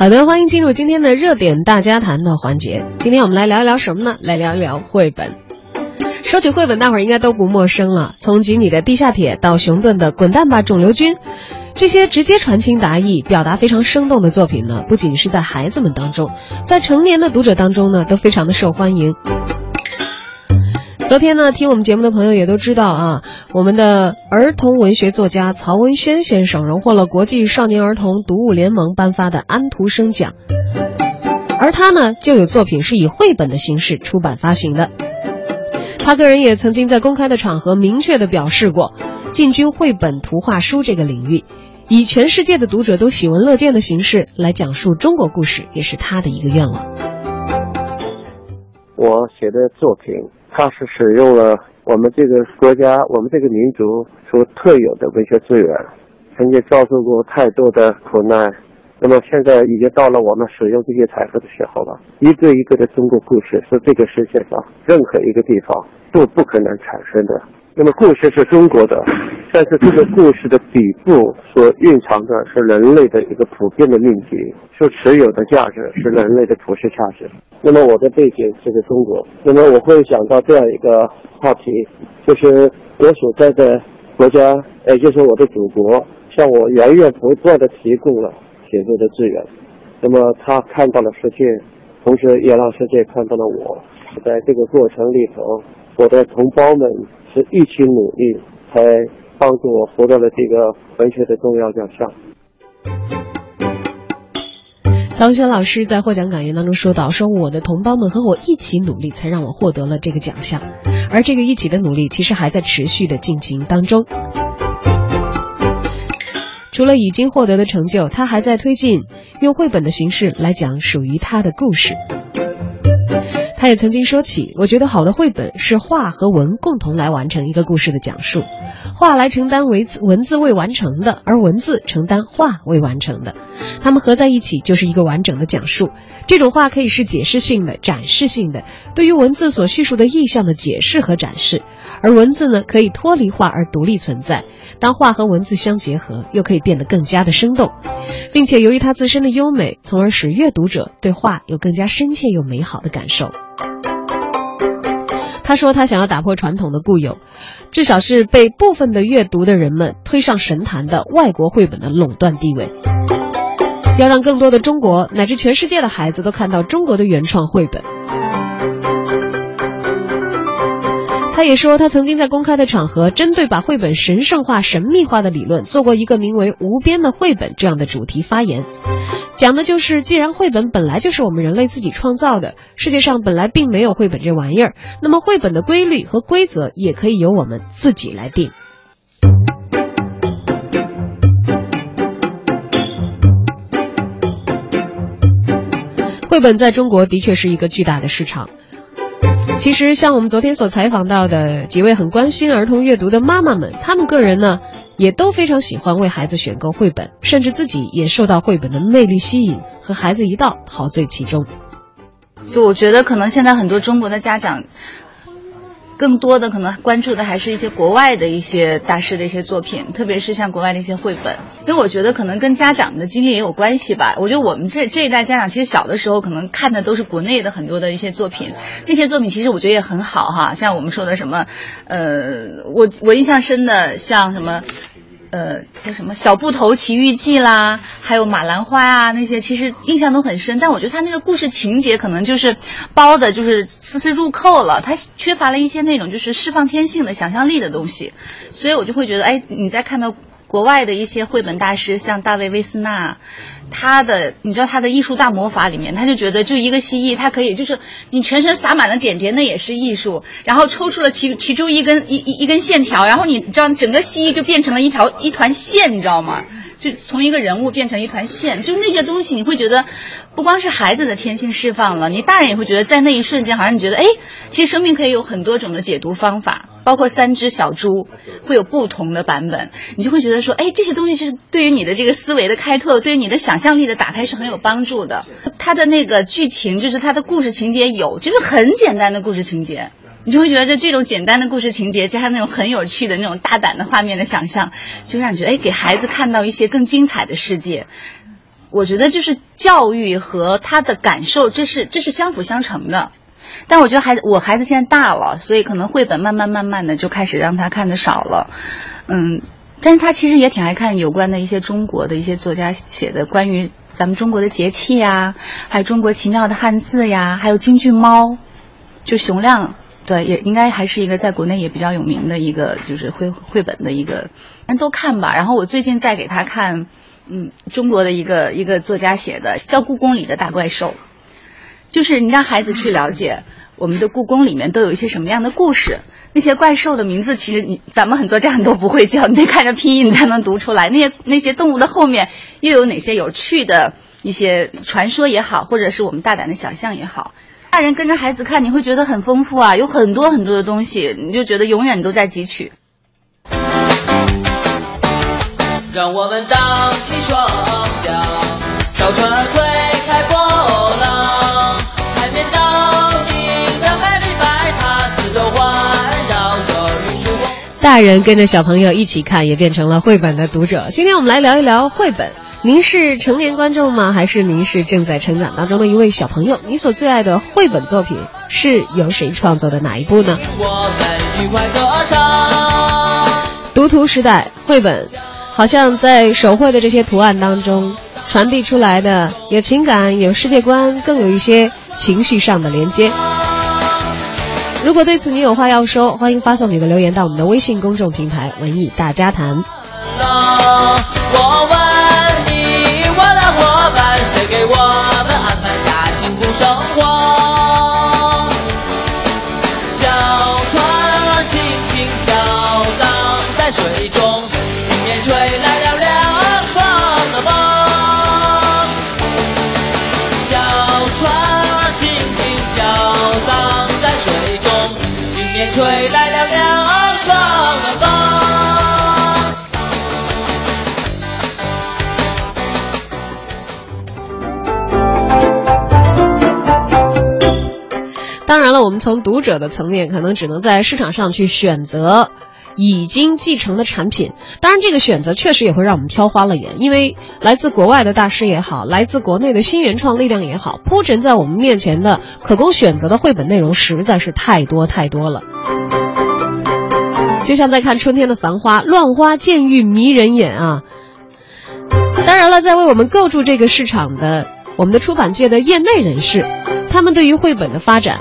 好的，欢迎进入今天的热点大家谈的环节。今天我们来聊一聊什么呢？来聊一聊绘本。说起绘本，大伙儿应该都不陌生了。从吉米的《地下铁》到熊顿的《滚蛋吧，肿瘤君》，这些直接传情达意、表达非常生动的作品呢，不仅是在孩子们当中，在成年的读者当中呢，都非常的受欢迎。昨天呢，听我们节目的朋友也都知道啊，我们的儿童文学作家曹文轩先生荣获了国际少年儿童读物联盟颁发的安徒生奖，而他呢，就有作品是以绘本的形式出版发行的。他个人也曾经在公开的场合明确的表示过，进军绘本图画书这个领域，以全世界的读者都喜闻乐见的形式来讲述中国故事，也是他的一个愿望。我写的作品。它是使用了我们这个国家、我们这个民族所特有的文学资源，曾经遭受过太多的苦难，那么现在已经到了我们使用这些财富的时候了。一个一个的中国故事是这个世界上任何一个地方都不可能产生的。那么故事是中国的，但是这个故事的底部所蕴藏的是人类的一个普遍的命题，所持有的价值是人类的普世价值。那么我的背景是个中国，那么我会想到这样一个话题，就是我所在的国家，也就是我的祖国，向我源源不断的提供了写作的资源。那么他看到了世界，同时也让世界看到了我。在这个过程里头，我的同胞们。是一起努力，才帮助我获得了这个文学的重要奖项。曹轩老师在获奖感言当中说到：“说我的同胞们和我一起努力，才让我获得了这个奖项。而这个一起的努力，其实还在持续的进行当中。除了已经获得的成就，他还在推进用绘本的形式来讲属于他的故事。”他也曾经说起，我觉得好的绘本是画和文共同来完成一个故事的讲述，画来承担文字文字未完成的，而文字承担画未完成的，他们合在一起就是一个完整的讲述。这种画可以是解释性的、展示性的，对于文字所叙述的意象的解释和展示，而文字呢可以脱离画而独立存在。当画和文字相结合，又可以变得更加的生动，并且由于它自身的优美，从而使阅读者对画有更加深切又美好的感受。他说：“他想要打破传统的固有，至少是被部分的阅读的人们推上神坛的外国绘本的垄断地位，要让更多的中国乃至全世界的孩子都看到中国的原创绘本。”他也说，他曾经在公开的场合，针对把绘本神圣化、神秘化的理论，做过一个名为“无边的绘本”这样的主题发言，讲的就是，既然绘本本来就是我们人类自己创造的，世界上本来并没有绘本这玩意儿，那么绘本的规律和规则也可以由我们自己来定。绘本在中国的确是一个巨大的市场。其实，像我们昨天所采访到的几位很关心儿童阅读的妈妈们，她们个人呢，也都非常喜欢为孩子选购绘本，甚至自己也受到绘本的魅力吸引，和孩子一道陶醉其中。就我觉得，可能现在很多中国的家长。更多的可能关注的还是一些国外的一些大师的一些作品，特别是像国外的一些绘本，因为我觉得可能跟家长的经历也有关系吧。我觉得我们这这一代家长其实小的时候可能看的都是国内的很多的一些作品，那些作品其实我觉得也很好哈，像我们说的什么，呃，我我印象深的像什么。呃，叫什么《小布头奇遇记》啦，还有《马兰花》啊，那些其实印象都很深。但我觉得他那个故事情节可能就是包的，就是丝丝入扣了，他缺乏了一些那种就是释放天性的想象力的东西。所以我就会觉得，哎，你在看到。国外的一些绘本大师，像大卫·威斯纳，他的你知道他的艺术大魔法里面，他就觉得就一个蜥蜴，它可以就是你全身撒满了点点，那也是艺术。然后抽出了其其中一根一一一根线条，然后你知道整个蜥蜴就变成了一条一团线，你知道吗？就从一个人物变成一团线，就是那些东西，你会觉得不光是孩子的天性释放了，你大人也会觉得在那一瞬间，好像你觉得，哎，其实生命可以有很多种的解读方法，包括三只小猪会有不同的版本，你就会觉得说，哎，这些东西是对于你的这个思维的开拓，对于你的想象力的打开是很有帮助的。它的那个剧情，就是它的故事情节有，就是很简单的故事情节。你就会觉得这种简单的故事情节，加上那种很有趣的那种大胆的画面的想象，就让你觉得哎，给孩子看到一些更精彩的世界。我觉得就是教育和他的感受，这是这是相辅相成的。但我觉得孩子，我孩子现在大了，所以可能绘本慢慢慢慢的就开始让他看的少了，嗯，但是他其实也挺爱看有关的一些中国的一些作家写的关于咱们中国的节气呀，还有中国奇妙的汉字呀，还有京剧猫，就熊亮，对，也应该还是一个在国内也比较有名的一个就是绘绘本的一个，咱都看吧。然后我最近在给他看。嗯，中国的一个一个作家写的叫《故宫里的大怪兽》，就是你让孩子去了解我们的故宫里面都有一些什么样的故事。那些怪兽的名字其实你咱们很多家长都不会叫，你得看着拼音你才能读出来。那些那些动物的后面又有哪些有趣的一些传说也好，或者是我们大胆的想象也好，大人跟着孩子看，你会觉得很丰富啊，有很多很多的东西，你就觉得永远都在汲取。让我们荡起双桨，小船儿大人跟着小朋友一起看，也变成了绘本的读者。今天我们来聊一聊绘本。您是成年观众吗？还是您是正在成长当中的一位小朋友？你所最爱的绘本作品是由谁创作的哪一部呢？我们愉快歌唱。读图时代绘本。好像在手绘的这些图案当中，传递出来的有情感、有世界观，更有一些情绪上的连接。如果对此你有话要说，欢迎发送你的留言到我们的微信公众平台“文艺大家谈”。我问你，我的伙伴，谁给我们安排下幸福生活？我们从读者的层面，可能只能在市场上去选择。已经继承的产品，当然这个选择确实也会让我们挑花了眼，因为来自国外的大师也好，来自国内的新原创力量也好，铺陈在我们面前的可供选择的绘本内容实在是太多太多了。就像在看春天的繁花，乱花渐欲迷人眼啊！当然了，在为我们构筑这个市场的我们的出版界的业内人士，他们对于绘本的发展，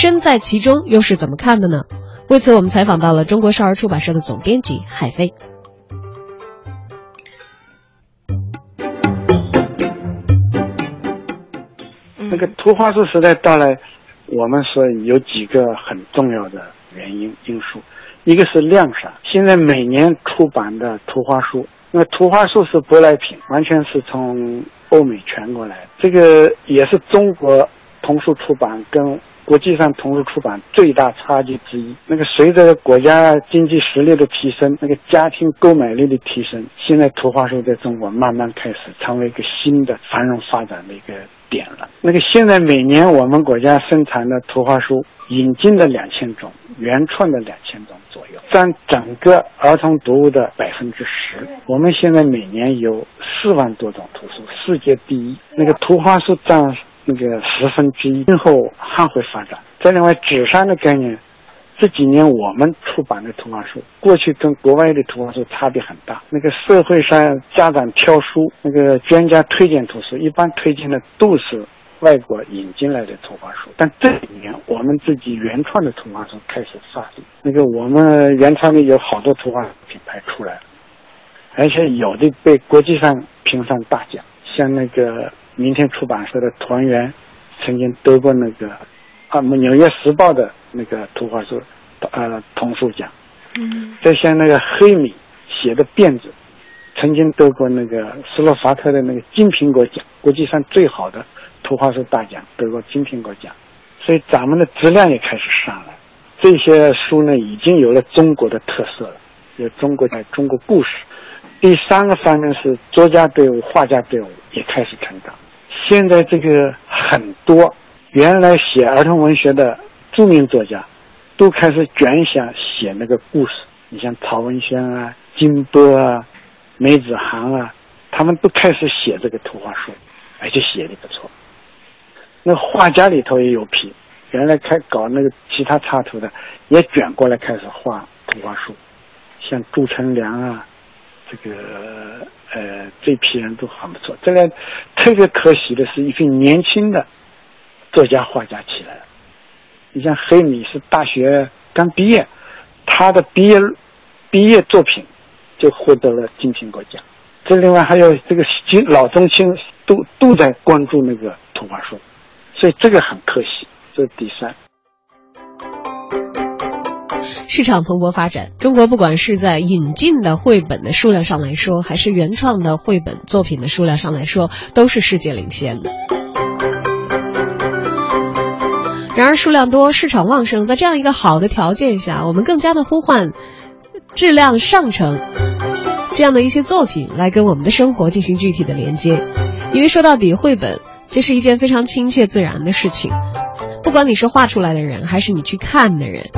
身在其中又是怎么看的呢？为此，我们采访到了中国少儿出版社的总编辑海飞。那个图画书时代到来，我们说有几个很重要的原因因素，一个是量产。现在每年出版的图画书，那图画书是舶来品，完全是从欧美传过来，这个也是中国童书出版跟。国际上同时出版最大差距之一，那个随着国家经济实力的提升，那个家庭购买力的提升，现在图画书在中国慢慢开始成为一个新的繁荣发展的一个点了。那个现在每年我们国家生产的图画书引进的两千种，原创的两千种左右，占整个儿童读物的百分之十。我们现在每年有四万多种图书，世界第一。那个图画书占。那个十分之一，今后还会发展。再另外，纸上的概念，这几年我们出版的图画书，过去跟国外的图画书差别很大。那个社会上家长挑书，那个专家推荐图书，一般推荐的都是外国引进来的图画书。但这几年，我们自己原创的图画书开始发力。那个我们原创的有好多图画品牌出来了，而且有的被国际上评上大奖，像那个。明天出版社的团员曾经得过那个啊，纽约时报的那个图画书呃童书奖。嗯。再像那个黑米写的辫子，曾经得过那个斯洛伐克的那个金苹果奖，国际上最好的图画书大奖，得过金苹果奖。所以咱们的质量也开始上来。这些书呢，已经有了中国的特色了，有中国在中国故事。第三个方面是作家队伍、画家队伍也开始成长。现在这个很多原来写儿童文学的著名作家，都开始卷想写那个故事。你像曹文轩啊、金波啊、梅子涵啊，他们都开始写这个图画书，而且写的不错。那画家里头也有批，原来开搞那个其他插图的，也卷过来开始画图画书，像朱成良啊，这个呃这批人都很不错。这个特别可惜的是，一批年轻的作家画家起来了。你像黑米是大学刚毕业，他的毕业毕业作品就获得了金苹果奖。这另外还有这个金老中青都都在关注那个图画书。所以这个很可惜，这是第三。市场蓬勃发展，中国不管是在引进的绘本的数量上来说，还是原创的绘本作品的数量上来说，都是世界领先的。然而，数量多、市场旺盛，在这样一个好的条件下，我们更加的呼唤质量上乘这样的一些作品来跟我们的生活进行具体的连接，因为说到底，绘本。这是一件非常亲切自然的事情，不管你是画出来的人，还是你去看的人，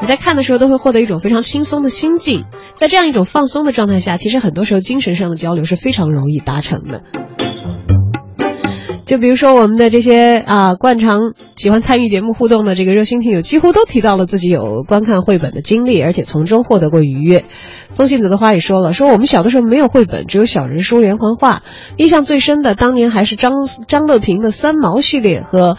你在看的时候都会获得一种非常轻松的心境。在这样一种放松的状态下，其实很多时候精神上的交流是非常容易达成的。就比如说我们的这些啊，惯常喜欢参与节目互动的这个热心听友，几乎都提到了自己有观看绘本的经历，而且从中获得过愉悦。风信子的话也说了，说我们小的时候没有绘本，只有小人书、连环画，印象最深的当年还是张张乐平的三毛系列和《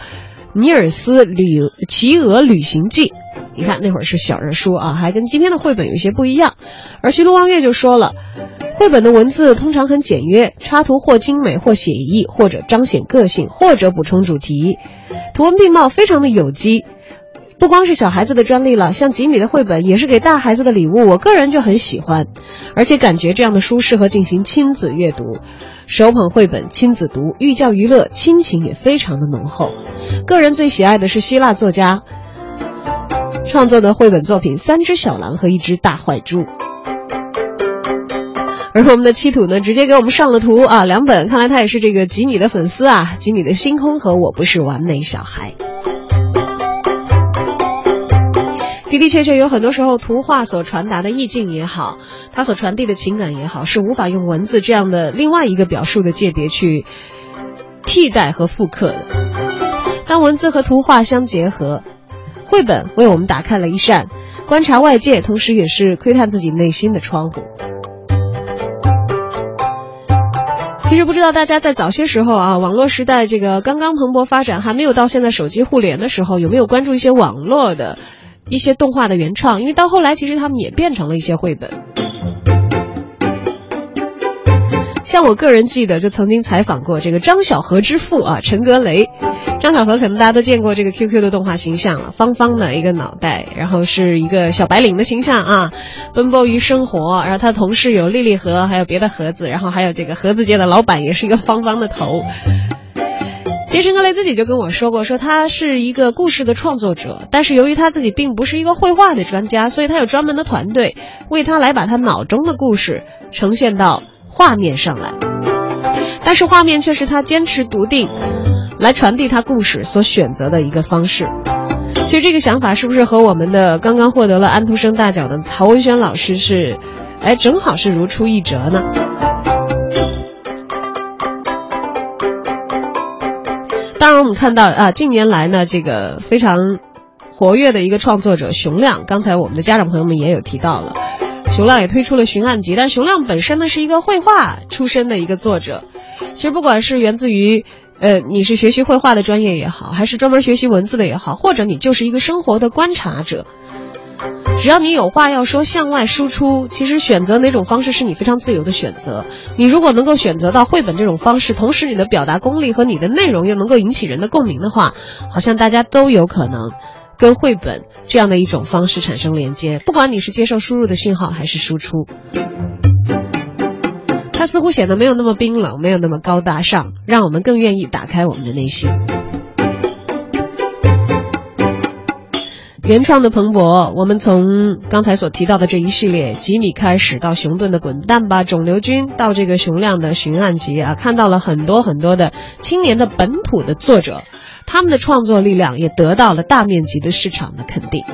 尼尔斯旅骑鹅旅行记》。你看那会儿是小人书啊，还跟今天的绘本有些不一样。而徐璐望月就说了。绘本的文字通常很简约，插图或精美，或写意，或者彰显个性，或者补充主题，图文并茂，非常的有机。不光是小孩子的专利了，像吉米的绘本也是给大孩子的礼物。我个人就很喜欢，而且感觉这样的书适合进行亲子阅读，手捧绘本亲子读，寓教于乐，亲情也非常的浓厚。个人最喜爱的是希腊作家创作的绘本作品《三只小狼和一只大坏猪》。而我们的七土呢，直接给我们上了图啊，两本，看来他也是这个吉米的粉丝啊，吉米的星空和我不是完美小孩。的的确确，有很多时候图画所传达的意境也好，它所传递的情感也好，是无法用文字这样的另外一个表述的界别去替代和复刻的。当文字和图画相结合，绘本为我们打开了一扇观察外界，同时也是窥探自己内心的窗户。其实不知道大家在早些时候啊，网络时代这个刚刚蓬勃发展，还没有到现在手机互联的时候，有没有关注一些网络的一些动画的原创？因为到后来，其实他们也变成了一些绘本。像我个人记得，就曾经采访过这个张小河之父啊，陈格雷。张小河可能大家都见过这个 QQ 的动画形象了，方方的一个脑袋，然后是一个小白领的形象啊，奔波于生活。然后他的同事有丽丽盒，还有别的盒子，然后还有这个盒子界的老板，也是一个方方的头。其实陈格雷自己就跟我说过，说他是一个故事的创作者，但是由于他自己并不是一个绘画的专家，所以他有专门的团队为他来把他脑中的故事呈现到。画面上来，但是画面却是他坚持笃定，来传递他故事所选择的一个方式。其实这个想法是不是和我们的刚刚获得了安徒生大奖的曹文轩老师是，哎，正好是如出一辙呢？当然，我们看到啊，近年来呢，这个非常活跃的一个创作者熊亮，刚才我们的家长朋友们也有提到了。熊亮也推出了《寻案集》，但熊亮本身呢是一个绘画出身的一个作者。其实不管是源自于，呃，你是学习绘画的专业也好，还是专门学习文字的也好，或者你就是一个生活的观察者，只要你有话要说，向外输出，其实选择哪种方式是你非常自由的选择。你如果能够选择到绘本这种方式，同时你的表达功力和你的内容又能够引起人的共鸣的话，好像大家都有可能。跟绘本这样的一种方式产生连接，不管你是接受输入的信号还是输出，它似乎显得没有那么冰冷，没有那么高大上，让我们更愿意打开我们的内心。原创的蓬勃，我们从刚才所提到的这一系列吉米开始，到熊顿的《滚蛋吧肿瘤君》，到这个熊亮的《寻案集》啊，看到了很多很多的青年的本土的作者。他们的创作力量也得到了大面积的市场的肯定，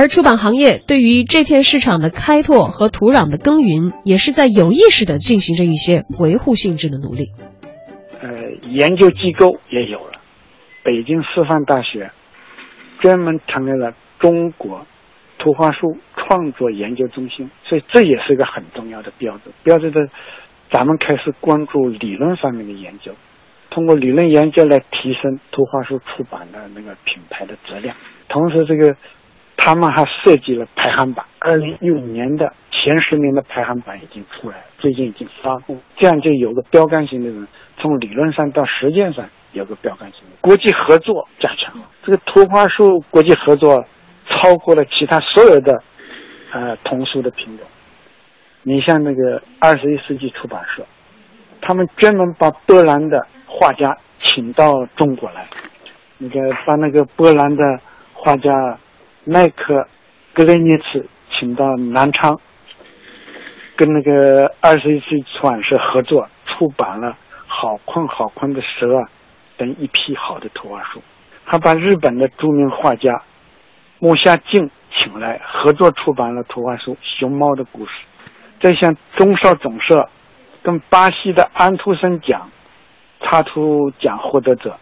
而出版行业对于这片市场的开拓和土壤的耕耘，也是在有意识地进行着一些维护性质的努力。呃，研究机构也有了，北京师范大学专门成立了中国图画书创作研究中心，所以这也是一个很重要的标志，标志着咱们开始关注理论方面的研究，通过理论研究来提升图画书出版的那个品牌的质量，同时这个。他们还设计了排行榜，二零一五年的前十名的排行榜已经出来了，最近已经发布，这样就有个标杆性的人，从理论上到实践上有个标杆性。国际合作加强了，这个图画书国际合作超过了其他所有的呃童书的品种。你像那个二十一世纪出版社，他们专门把波兰的画家请到中国来，那个把那个波兰的画家。麦克格雷涅茨请到南昌，跟那个二十一世纪出版社合作出版了《好困好困的蛇》等一批好的图画书，还把日本的著名画家木下静请来合作出版了图画书《熊猫的故事》。再向中少总社跟巴西的安徒生奖插图奖获得者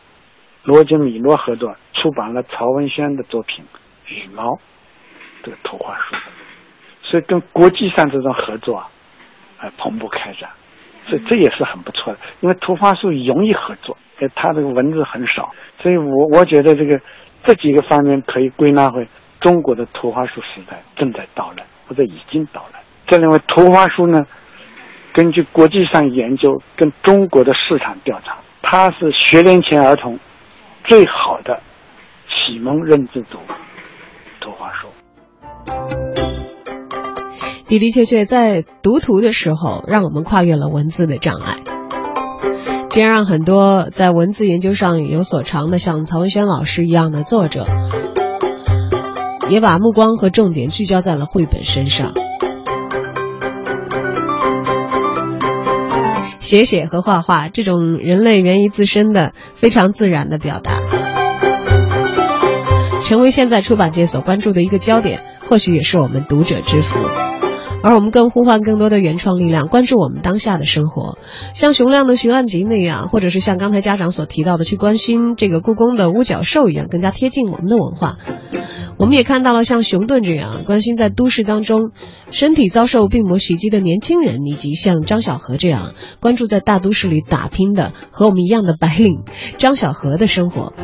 罗杰米诺合作出版了曹文轩的作品。羽毛这个图画书，所以跟国际上这种合作啊，啊蓬勃开展，所以这也是很不错的。因为图画书容易合作，呃，它这个文字很少，所以我我觉得这个这几个方面可以归纳为中国的图画书时代正在到来，或者已经到来。这认为图画书呢，根据国际上研究跟中国的市场调查，它是学龄前儿童最好的启蒙认知读物。图画书，的的确确在读图的时候，让我们跨越了文字的障碍，这样让很多在文字研究上有所长的，像曹文轩老师一样的作者，也把目光和重点聚焦在了绘本身上。写写和画画这种人类源于自身的非常自然的表达。成为现在出版界所关注的一个焦点，或许也是我们读者之福。而我们更呼唤更多的原创力量关注我们当下的生活，像熊亮的《寻案集》那样，或者是像刚才家长所提到的去关心这个故宫的五角兽一样，更加贴近我们的文化。我们也看到了像熊顿这样关心在都市当中身体遭受病魔袭击的年轻人，以及像张小河这样关注在大都市里打拼的和我们一样的白领张小河的生活。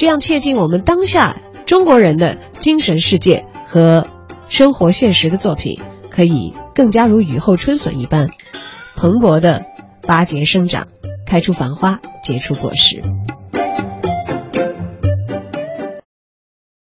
这样切近我们当下中国人的精神世界和生活现实的作品，可以更加如雨后春笋一般蓬勃地巴结生长，开出繁花，结出果实。